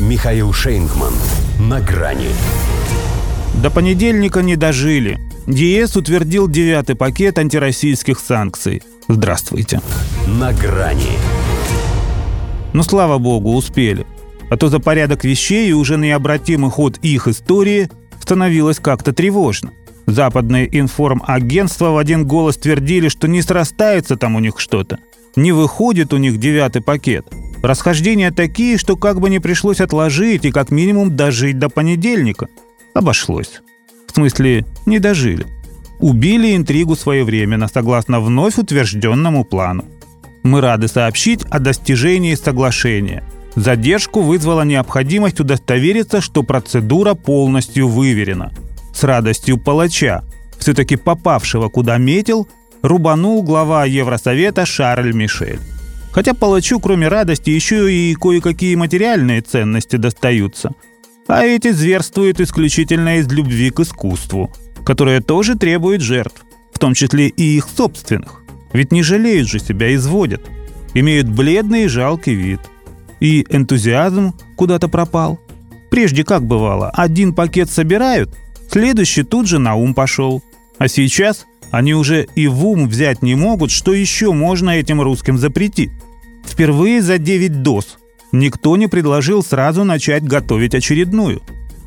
Михаил Шейнгман. На грани. До понедельника не дожили. ЕС утвердил девятый пакет антироссийских санкций. Здравствуйте. На грани. Ну, слава богу, успели. А то за порядок вещей и уже необратимый ход их истории становилось как-то тревожно. Западные информагентства в один голос твердили, что не срастается там у них что-то. Не выходит у них девятый пакет. Расхождения такие, что как бы не пришлось отложить и как минимум дожить до понедельника. Обошлось. В смысле, не дожили. Убили интригу своевременно, согласно вновь утвержденному плану. Мы рады сообщить о достижении соглашения. Задержку вызвала необходимость удостовериться, что процедура полностью выверена. С радостью палача, все-таки попавшего куда метил, рубанул глава Евросовета Шарль Мишель. Хотя палачу, кроме радости, еще и кое-какие материальные ценности достаются. А эти зверствуют исключительно из любви к искусству, которое тоже требует жертв, в том числе и их собственных. Ведь не жалеют же себя, изводят. Имеют бледный и жалкий вид. И энтузиазм куда-то пропал. Прежде как бывало, один пакет собирают, следующий тут же на ум пошел. А сейчас они уже и в ум взять не могут, что еще можно этим русским запретить. Впервые за 9 доз никто не предложил сразу начать готовить очередную.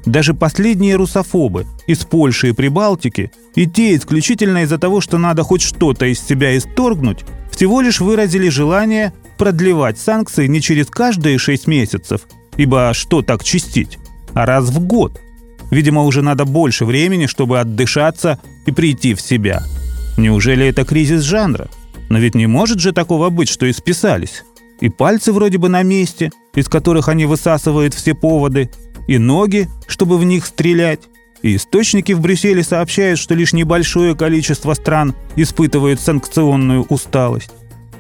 Даже последние русофобы из Польши и Прибалтики, и те исключительно из-за того, что надо хоть что-то из себя исторгнуть, всего лишь выразили желание продлевать санкции не через каждые 6 месяцев, ибо что так чистить, а раз в год. Видимо, уже надо больше времени, чтобы отдышаться и прийти в себя – Неужели это кризис жанра? Но ведь не может же такого быть, что исписались. И пальцы вроде бы на месте, из которых они высасывают все поводы, и ноги, чтобы в них стрелять. И источники в Брюсселе сообщают, что лишь небольшое количество стран испытывают санкционную усталость.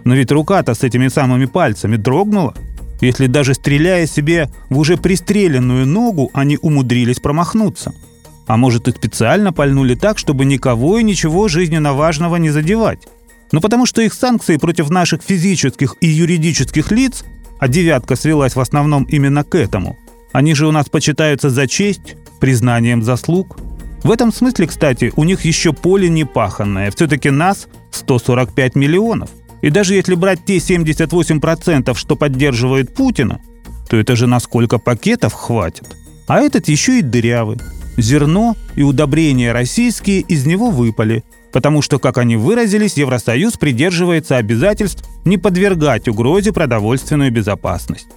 Но ведь рука-то с этими самыми пальцами дрогнула, если даже стреляя себе в уже пристреленную ногу, они умудрились промахнуться – а может и специально пальнули так, чтобы никого и ничего жизненно важного не задевать. Ну потому что их санкции против наших физических и юридических лиц, а девятка свелась в основном именно к этому, они же у нас почитаются за честь, признанием заслуг. В этом смысле, кстати, у них еще поле не паханное. Все-таки нас 145 миллионов. И даже если брать те 78%, что поддерживают Путина, то это же на сколько пакетов хватит. А этот еще и дырявый зерно и удобрения российские из него выпали, потому что, как они выразились, Евросоюз придерживается обязательств не подвергать угрозе продовольственную безопасность.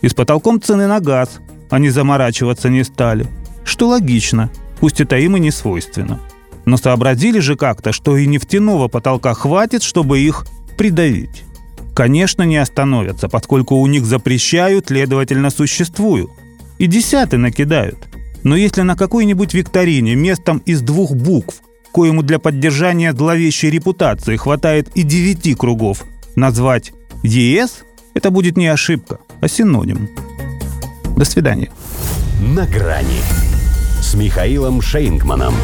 И с потолком цены на газ они заморачиваться не стали, что логично, пусть это им и не свойственно. Но сообразили же как-то, что и нефтяного потолка хватит, чтобы их придавить. Конечно, не остановятся, поскольку у них запрещают, следовательно, существуют. И десятый накидают. Но если на какой-нибудь викторине местом из двух букв, коему для поддержания зловещей репутации хватает и девяти кругов, назвать ЕС, это будет не ошибка, а синоним. До свидания. На грани с Михаилом Шейнгманом.